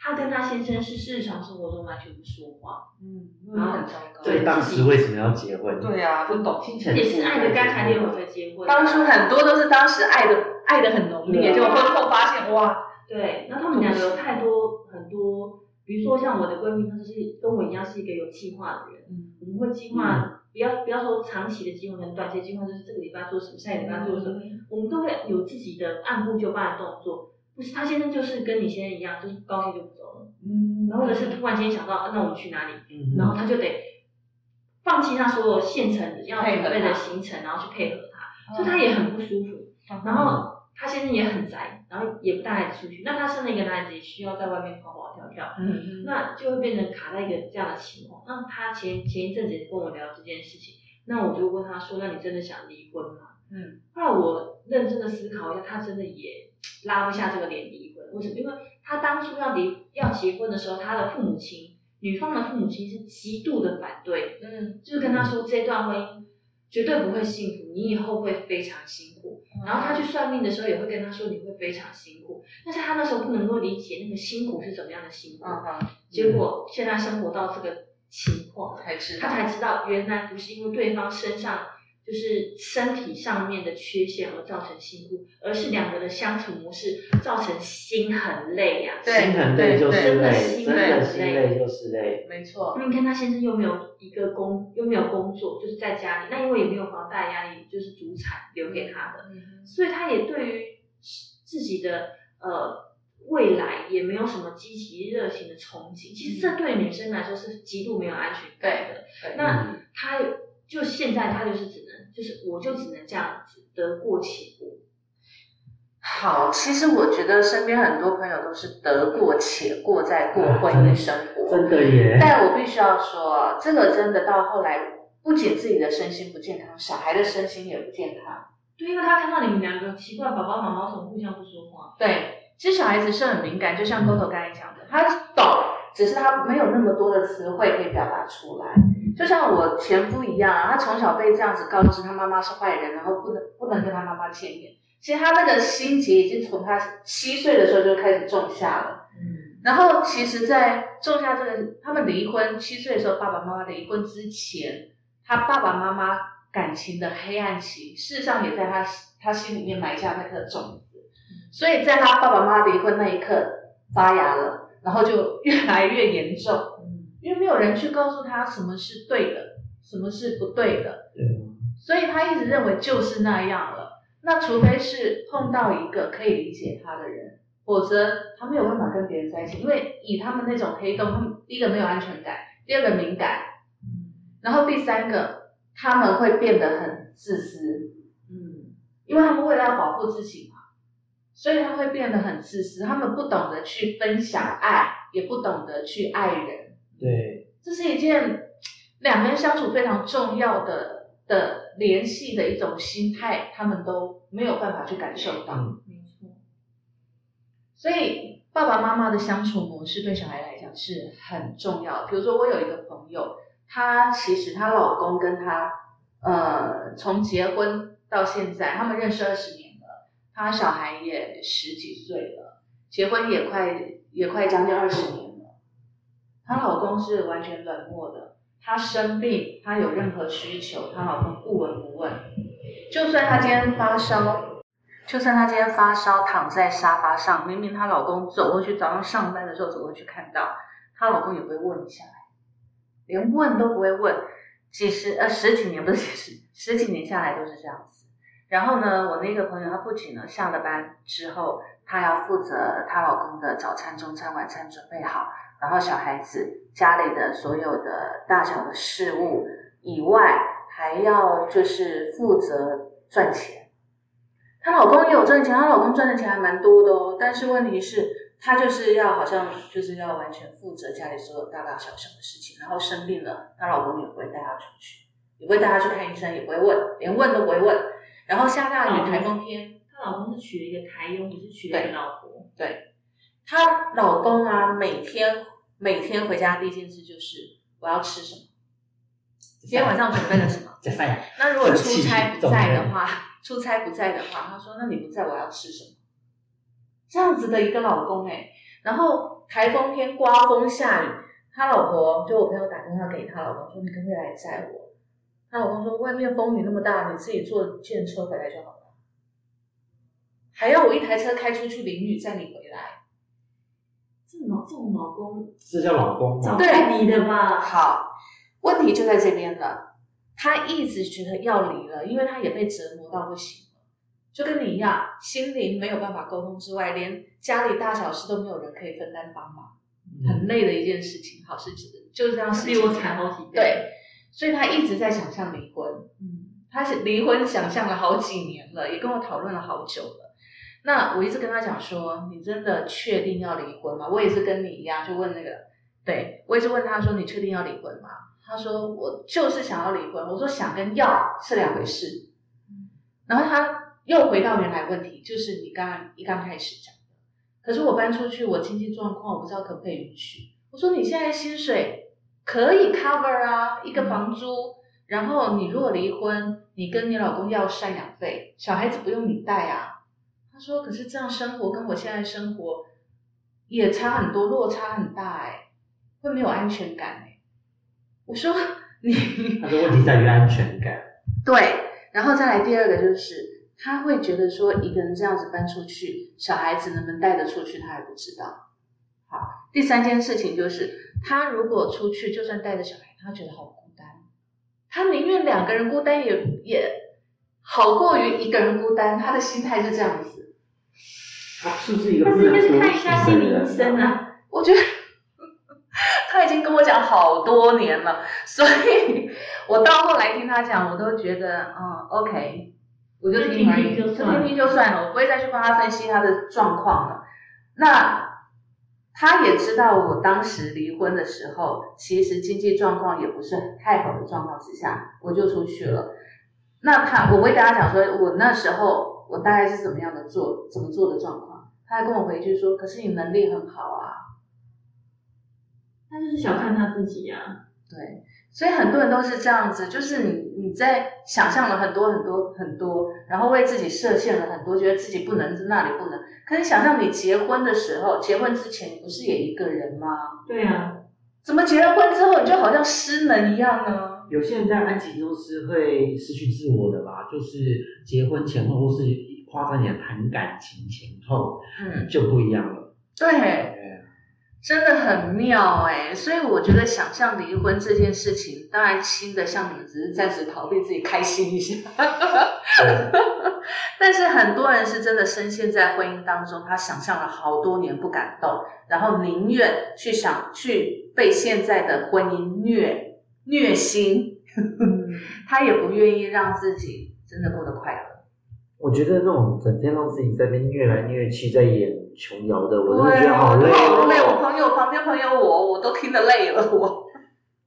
她跟她先生是日常生活中完全不说话，嗯，然后很糟糕。对当时为什么要结婚？对啊，不懂。听起来也是爱的干柴烈火才结婚。当初很多都是当时爱的爱的很浓烈，结果婚后发现哇，对，那他们两个有太多很多，比如说像我的闺蜜，她就是跟我一样是一个有计划的人，嗯我们会计划，不要不要说长期的计划，可能短期的计划就是这个礼拜做什么，下个礼拜做什么，我们都会有自己的按部就班的动作。不是他先生就是跟你先生一样，就是不高兴就不走了，嗯然后或者是突然间想到，啊那我们去哪里，嗯然后他就得放弃他所有现成的要准备的行程，然后去配合他，所以他也很不舒服。然后他先生也很宅，然后也不带孩子出去。那他生了一个男孩子，也需要在外面跑跑跳跳，嗯那就会变成卡在一个这样的情况。那他前前一阵子跟我聊这件事情，那我就问他说：“那你真的想离婚吗？”嗯后来我认真的思考一下，他真的也拉不下这个脸离婚。为什么？因为他当初要离要结婚的时候，他的父母亲，女方的父母亲是极度的反对，嗯，就是跟他说这段婚姻绝对不会幸福，你以后会非常辛苦。然后他去算命的时候也会跟他说你会非常辛苦，但是他那时候不能够理解那个辛苦是怎么样的辛苦。结果现在生活到这个情况，才知道，他才知道原来不是因为对方身上就是身体上面的缺陷而造成辛苦，而是两个人的相处模式造成心很累呀、对心很累就是累，真的心很累累就是累。没错，那你看他先生又没有一个工，又没有工作，就是在家里，那因为也没有房贷压力，就是主产留给他的，嗯所以他也对于自己的呃未来也没有什么积极热情的憧憬。其实这对女生来说是极度没有安全感的。对那嗯他就现在他就是只能，就是我就只能这样子得过且过。好，其实我觉得身边很多朋友都是得过且过，在过婚姻生活。真的耶，但我必须要说，这个真的到后来，不仅自己的身心不健康，小孩的身心也不健康。对，因为他看到你们两个奇怪，宝宝妈妈怎么互相不说话？对，其实小孩子是很敏感，就像沟头刚才讲的，他懂，只是他没有那么多的词汇可以表达出来。就像我前夫一样啊，他从小被这样子告知他妈妈是坏人，然后不能不能跟他妈妈见面。其实他那个心结已经从他七岁的时候就开始种下了。嗯，然后其实，在种下这个他们离婚七岁的时候，爸爸妈妈离婚之前，他爸爸妈妈感情的黑暗期，事实上也在他他心里面埋下那颗种子。所以在他爸爸妈妈离婚那一刻发芽了，然后就越来越严重，嗯因为没有人去告诉他什么是对的，什么是不对的，对啊所以他一直认为就是那样了。那除非是碰到一个可以理解他的人，否则他没有办法跟别人在一起。因为以他们那种黑洞，他们第一个没有安全感，第二个敏感，嗯然后第三个他们会变得很自私，嗯因为他们为了要保护自己嘛，所以他会变得很自私。他们不懂得去分享爱，也不懂得去爱人。对，这是一件两个人相处非常重要的的联系的一种心态，他们都没有办法去感受到。嗯没错。所以爸爸妈妈的相处模式对小孩来讲是很重要。比如说，我有一个朋友，她其实她老公跟她呃从结婚到现在，他们认识二十年了，她小孩也十几岁了，结婚也快也快将近二十年了。她老公是完全冷漠的，她生病，她有任何需求，她老公不闻不问。就算她今天发烧，就算她今天发烧躺在沙发上，明明她老公走过去，早上上班的时候走过去看到，她老公也会问一下，连问都不会问。几十呃十几年不是几十十几年下来都是这样子。然后呢，我那个朋友她不仅呢下了班之后，她要负责她老公的早餐、中餐、晚餐准备好，然后小孩子家里的所有的大小的事物以外，还要就是负责赚钱。她老公也有赚钱，她老公赚的钱还蛮多的哦。但是问题是，她就是要好像就是要完全负责家里所有大大小小的事情，然后生病了，她老公也不会带她出去，也不会带她去看医生，也不会问，连问都不会问。然后下大雨、台风天，她老公是娶了一个台佣，不是娶了一个老婆。对，她老公啊，每天每天回家第一件事就是我要吃什么，今天晚上准备了什么。在饭 [LAUGHS] 那如果出差不在的话，出差不在的话，他说那你不在我要吃什么？这样子的一个老公哎、然后台风天刮风下雨，他老婆就我朋友打电话给他老公说你可不可以来载我？他老公说外面风雨那么大，你自己坐电车回来就好了，还要我一台车开出去淋雨载你回来。这老这种老公这叫老公早吗？该离的吧？好，问题就在这边了。他一直觉得要离了，因为他也被折磨到不行了，就跟你一样，心灵没有办法沟通之外，连家里大小事都没有人可以分担帮忙，很嗯累的一件事情。好是就是这样，比我惨好几倍。对，所以他一直在想象离婚。嗯，他是离婚想象了好几年了，也跟我讨论了好久了。那我一直跟他讲说，你真的确定要离婚吗？我也是跟你一样，就问那个，对我也是问他说，你确定要离婚吗？他说我就是想要离婚。我说想跟要是两回事。然后他又回到原来问题，就是你刚刚一刚开始讲的。可是我搬出去，我经济状况我不知道可不可以允许。我说你现在薪水可以 cover 啊，一个房租。然后你如果离婚，你跟你老公要赡养费，小孩子不用你带啊。他说：“可是这样生活跟我现在生活也差很多，落差很大哎、会没有安全感哎、我说：“你他说问题在于安全感。[LAUGHS] 对，然后再来第二个就是，他会觉得说一个人这样子搬出去，小孩子能不能带得出去，他还不知道。好，第三件事情就是，他如果出去，就算带着小孩，他觉得好孤单，他宁愿两个人孤单也也好过于一个人孤单，他的心态是这样子。他是不是一个但是应该是看一下下心理医生啊。我觉得 [LAUGHS] 他已经跟我讲好多年了，[LAUGHS] 所以我到后来听他讲，我都觉得嗯，OK，我就听而已，就听听就算了，我不会再去帮他分析他的状况了。那他也知道我当时离婚的时候，其实经济状况也不是太好的状况之下，我就出去了。那他，我会跟他讲说，我那时候我大概是怎么样的做，怎么做的状况。他还跟我回去说，可是你能力很好啊，他就是小看他自己啊。对，所以很多人都是这样子，就是你你在想象了很多很多很多，然后为自己设限了很多，觉得自己不能，那里不能。可是想象你结婚的时候，结婚之前你不是也一个人吗？对啊，怎么结了婚之后你就好像失能一样呢？有些人在爱情中是会失去自我的吧，就是结婚前后或是夸张点谈感情前后嗯，就不一样了。对，对，真的很妙哎、所以我觉得想象离婚这件事情，当然轻的像你们只是暂时逃避自己开心一下，[LAUGHS] 但是很多人是真的深陷在婚姻当中，他想象了好多年不敢动，然后宁愿去想去被现在的婚姻虐虐心，嗯，他也不愿意让自己真的过得。我觉得那种整天让自己在那边虐来虐去，在演琼瑶的，我真的对，觉得好累哦好累，我哦。朋友旁边朋友我，我都听得累了，我。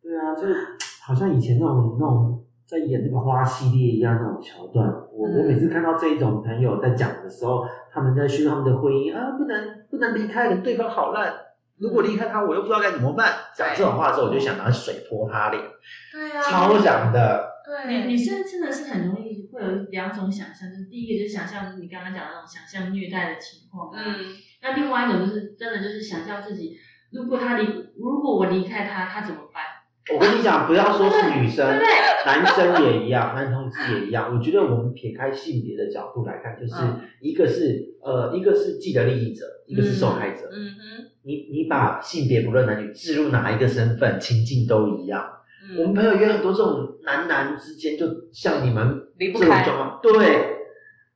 对啊，就是好像以前那种那种在演那个花系列一样那种桥段。我、嗯我每次看到这一种朋友在讲的时候，他们在叙述他们的婚姻啊，不能不能离开人，对方好烂。如果离开他，我又不知道该怎么办。讲这种话的时候，我就想拿水泼他脸，对啊，超想的。对，女女生真的是很容易会有两种想象，就是第一个就是想象你刚刚讲的那种想象虐待的情况，啊嗯，那另外一种就是真的就是想象自己，如果他离，如果我离开他，他怎么办？我跟你讲，不要说是女生？男生也一样，男同志也一样。我觉得我们撇开性别的角度来看，就是嗯一个是呃，一个是既得利益者，一个是受害者。嗯哼，你你把性别不论男女置入哪一个身份，情境都一样。嗯我们朋友也很多这种男男之间，就像你们这离不开种状况，对，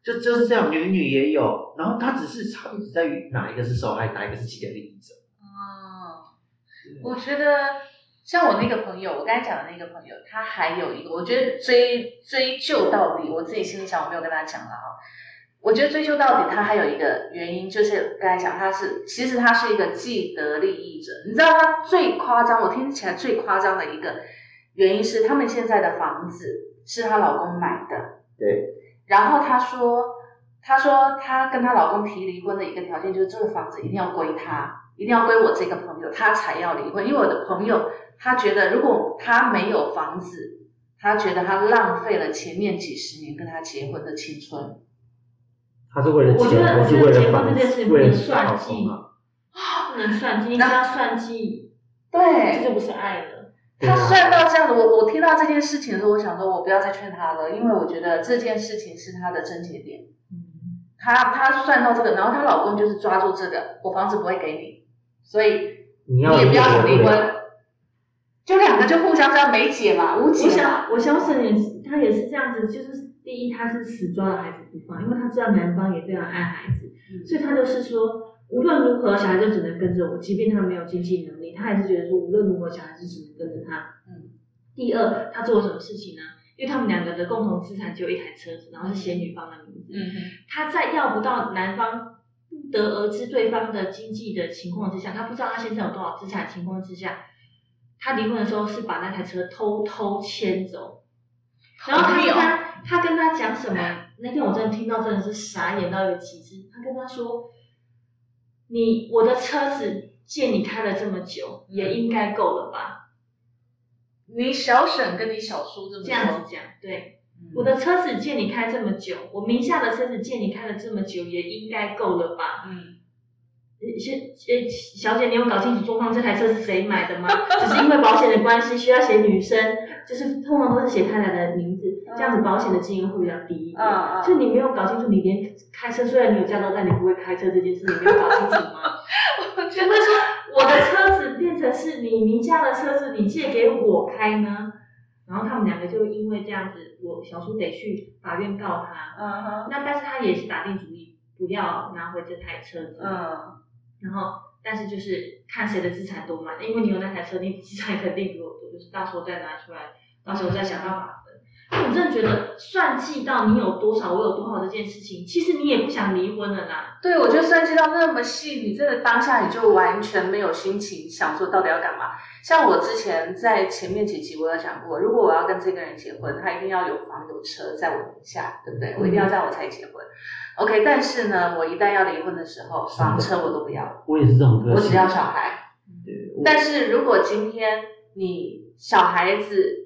就就是这样，女女也有。然后他只是差别只在于哪一个是受害，哪一个是既得利益者。哦，我觉得像我那个朋友，我刚才讲的那个朋友，他还有一个，我觉得追追究到底，我自己心里想，我没有跟他讲了啊。我觉得追究到底，他还有一个原因，就是刚才讲他是，其实他是一个既得利益者。你知道他最夸张，我听起来最夸张的一个原因是，他们现在的房子是她老公买的，对，然后她说，她说她跟她老公提离婚的一个条件就是这个房子一定要归她，一定要归我这个朋友，她才要离婚。因为我的朋友他觉得，如果他没有房子，他觉得他浪费了前面几十年跟他结婚的青春。他是为了钱，我觉得，不是我觉得结为了房子，婚这件事情不为了能算老计公啊。，不能算计，你只要算计，对这对就不是爱了。对啊他算到这样子，我我听到这件事情的时候，我想说，我不要再劝他了，因为我觉得这件事情是他的症结点。嗯，他他算到这个，然后她老公就是抓住这个，我房子不会给你，所以你要你也不要离想离婚，就两个就互相这样没解嘛，无我解嘛。想，我想沈也是，他也是这样子，就是第一，他是死抓着孩子不放，因为他知道男方也非常爱孩子，嗯所以他就是说，无论如何，小孩就只能跟着我，即便他没有经济能力，他还是觉得说，无论如何，小孩就只能跟着他。嗯。第二，他做了什么事情呢？因为他们两个的共同资产只有一台车子，然后是写女方的名字。嗯哼他在要不到男方不得而知对方的经济的情况之下，他不知道他先生有多少资产的情况之下，他离婚的时候是把那台车偷偷牵走，然后他跟他他跟他讲什么？那天我真的听到真的是傻眼到一个极致。他跟他说：“你我的车子借你开了这么久，也应该够了吧？你小沈跟你小叔这么这样子讲，对。”嗯我的车子借你开这么久，我名下的车子借你开了这么久，也应该够了吧？嗯呃先呃，小姐，你有搞清楚状况？这台车是谁买的吗？[LAUGHS] 只是因为保险的关系，需要写女生，就是通常都是写太太的名字，这样子保险的金额会比较低一点。嗯嗯所以你没有搞清楚，你连开车，虽然你有驾照，但你不会开车这件事，你没有搞清楚吗？[LAUGHS] 就会说我的车子变成是你名下的车子，你借给我开呢？然后他们两个就因为这样子，我小叔得去法院告他。嗯哼那但是他也是打定主意不要拿回这台车子。嗯然后但是就是看谁的资产多嘛，因为你有那台车，你资产肯定比我多，就是到时候再拿出来，到时候再想办法我真的觉得算计到你有多少，我有多少这件事情，其实你也不想离婚了啦。对，我觉得算计到那么细，你真的当下你就完全没有心情想说到底要干嘛。像我之前在前面几集我有讲过，如果我要跟这个人结婚，他一定要有房有车在我名下，对不对？我一定要这样我才结婚。OK，但是呢，我一旦要离婚的时候，房车我都不要，我也是这种个性。我只要小孩。对，但是如果今天你小孩子，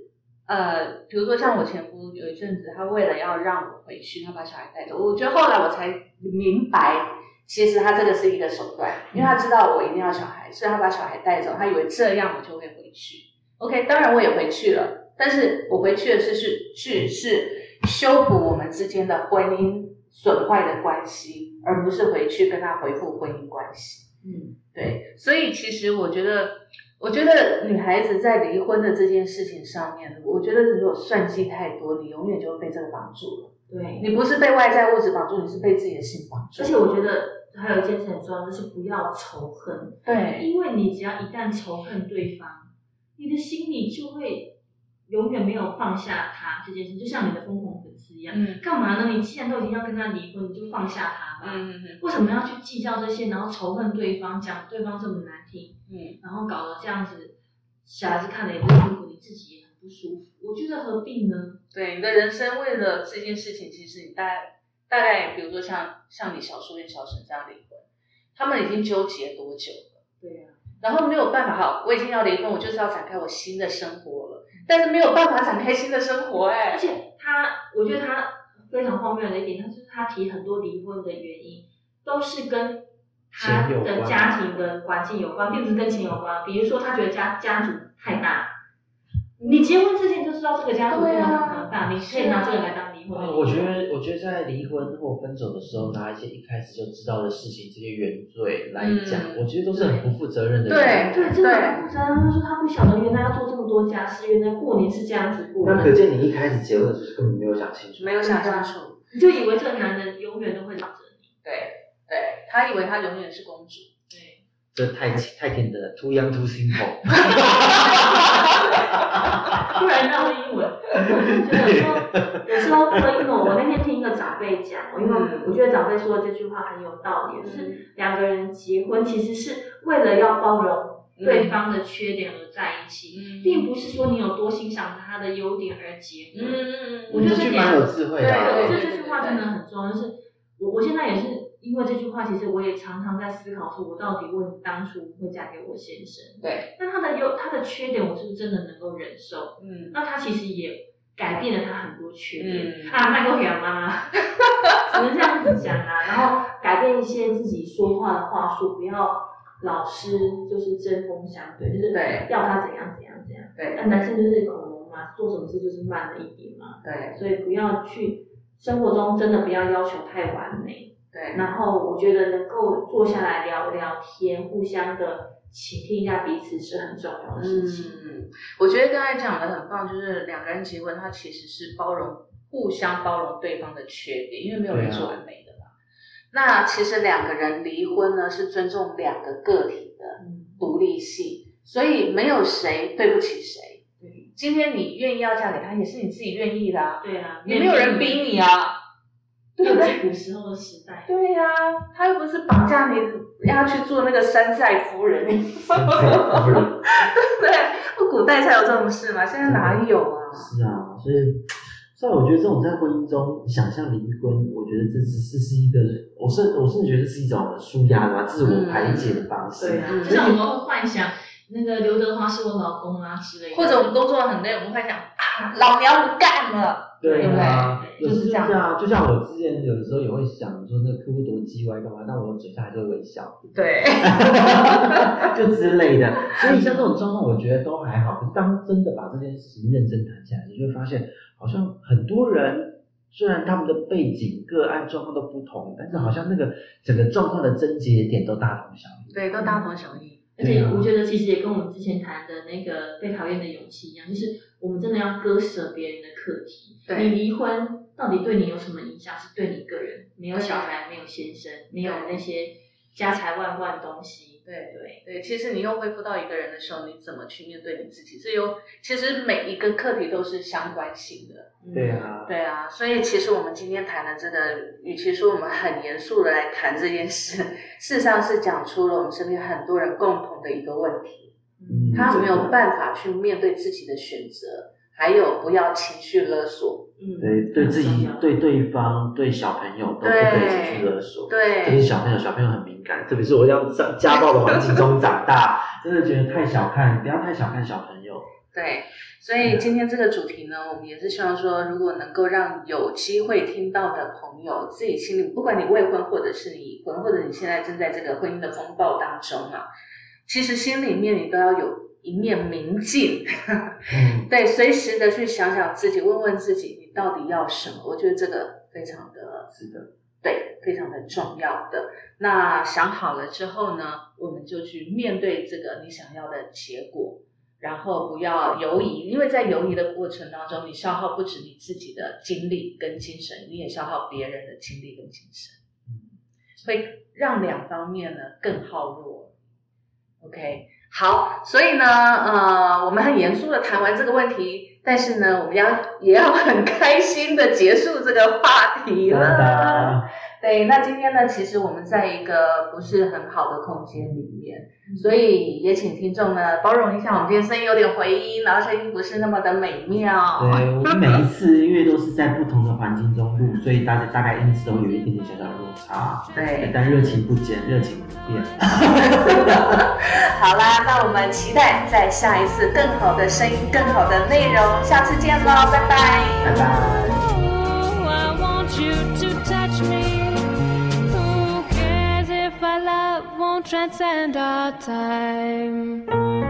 呃，比如说像我前夫有一阵子，他为了要让我回去，他把小孩带走。我觉得后来我才明白，其实他这个是一个手段，因为他知道我一定要小孩，所以他把小孩带走，他以为这样我就会回去。OK，当然我也回去了，但是我回去的是是去是修补我们之间的婚姻损坏的关系，而不是回去跟他恢复婚姻关系。嗯，对，所以其实我觉得，我觉得女孩子在离婚的这件事情上面，我觉得如果算计太多，你永远就会被这个绑住了。对。你不是被外在物质绑住，你是被自己的心绑住。而且我觉得还有一件事很重要，就是不要仇恨，对，因为你只要一旦仇恨对方，你的心里就会永远没有放下他这件事，就像你的疯狂一样。嗯干嘛呢？你既然都已经要跟他离婚，你就放下他吧。嗯嗯嗯为什么要去计较这些，然后仇恨对方，讲对方这么难听，嗯，然后搞得这样子，小孩子看了也不舒服，你自己也很不舒服。我觉得何必呢？对，你的人生为了这件事情，其实你大概大概，比如说像像你小叔跟小婶这样离婚，他们已经纠结多久了？对啊呀、然后没有办法，好，我已经要离婚，我就是要展开我新的生活了。但是没有办法展开新的生活哎、而且他，我觉得他非常荒谬的一点，他就是他提很多离婚的原因，都是跟他的家庭的环境有关，并不是跟钱有关。比如说，他觉得家家族太大，你结婚之前就知道这个家族真的对啊很大，你可以拿这个来当我觉得，我觉得在离婚或分手的时候，拿一些一开始就知道的事情，这些原罪来讲，嗯我觉得都是很不负责任的。对对，真的很负责任。他说他不晓得原来要做这么多家事，原来过年是这样子过那可的，见你一开始结婚的时候根本没有想清楚。没有想清楚。你就以为这个男人永远都会找着你。对对，他以为他永远是公主。对，这太太天真了，too young too simple。[LAUGHS] [LAUGHS] 突然绕英文，就有时候有时候婚姻哦，我那天听一个长辈讲，因为我觉得长辈说的这句话很有道理，就是两个人结婚其实是为了要包容对方的缺点而在一起，嗯。并不是说你有多欣赏他的优点而结婚。嗯。嗯嗯我觉得这句蛮有智慧的啊。对我觉得这句话真的很重要，就是我我现在也是因为这句话，其实我也常常在思考，说我到底为什么当初会嫁给我先生？对，那他的优他的缺点，我是不是真的能够忍受？嗯那他其实也改变了他很多缺点、嗯啊，麦克两妈，[LAUGHS] 只能这样子讲啊。然后改变一些自己说话的话术，不要老是就是针锋相对，就是对要他怎样怎样怎样。对那男生就是恐龙嘛，做什么事就是慢了一点嘛，对所以不要去生活中真的不要要求太完美。对，然后我觉得能够坐下来聊聊天，互相的倾听一下彼此是很重要的事情。嗯，我觉得刚才讲的很棒，就是两个人结婚，它其实是包容、互相包容对方的缺点，因为没有人是完美的嘛。那其实两个人离婚呢，是尊重两个个体的嗯，独立性，所以没有谁对不起谁。对今天你愿意要嫁给他，也是你自己愿意的、啊，对啊，也没有人逼你啊，对不又对？古时候的时代。对呀、他又不是绑架你，要去做那个山寨夫人。对，不 [LAUGHS] 对？不古代才有这种事嘛，现在哪有啊？是啊，所以，所以我觉得这种在婚姻中想象离婚，我觉得这只是是一个，我甚我甚至觉得是一种舒压的、自我排解的方式。对啊，嗯就像我们会幻想那个刘德华是我老公啊之类的，或者我们工作很累，我们会想啊，老娘不干了。对啊，对就是这样就像我之前有的时候也会想说，那个客户多叽歪干嘛？但我嘴上还是会微笑，对，[LAUGHS] 就之类的。所以像这种状况，我觉得都还好。可是当真的把这件事情认真谈下来，你就会发现，好像很多人虽然他们的背景、个案状况都不同，但是好像那个整个状况的症结点都大同小异。对，都大同小异。而且我觉得其实也跟我们之前谈的那个被讨厌的勇气一样，就是我们真的要割舍别人的课题。对你离婚到底对你有什么影响？是对你个人，没有小孩，没有先生，没有那些家财万贯东西。对对，对，其实你又恢复到一个人的时候，你怎么去面对你自己？这有其实每一个课题都是相关性的。嗯对，啊，对啊，所以其实我们今天谈的这个，与其说我们很严肃的来谈这件事，事实上是讲出了我们身边很多人共同的一个问题，嗯他没有办法去面对自己的选择，还有不要情绪勒索。嗯，对对自己、对对方、对小朋友都不可以情绪勒索。特别对是小朋友，小朋友很敏感，特别是我这样在家暴的环境中长大，真的觉得太小看，不要太小看小朋友。对，所以今天这个主题呢，我们也是希望说，如果能够让有机会听到的朋友，自己心里，不管你未婚或者是你已婚，或者你现在正在这个婚姻的风暴当中啊，其实心里面你都要有一面明镜，嗯，[LAUGHS] 对，随时的去想想自己，问问自己，你到底要什么？我觉得这个非常的是的，对，非常的重要的。那想好了之后呢，我们就去面对这个你想要的结果，然后不要犹疑，因为在犹疑的过程当中，你消耗不止你自己的精力跟精神，你也消耗别人的精力跟精神，会让两方面呢更耗弱。OK，好，所以呢，呃，我们很严肃的谈完这个问题，但是呢，我们要也要很开心的结束这个话题了。对，那今天呢，其实我们在一个不是很好的空间里面，所以也请听众呢包容一下，我们今天声音有点回音，然后声音不是那么的美妙。对，我们每一次因为都是在不同的环境中录，所以大家大概音质都有一点点小小的落差。对，但热情不减，热情不变。[LAUGHS] 好啦，那我们期待在下一次更好的声音、更好的内容，下次见喽，拜拜。拜拜。Transcend our time?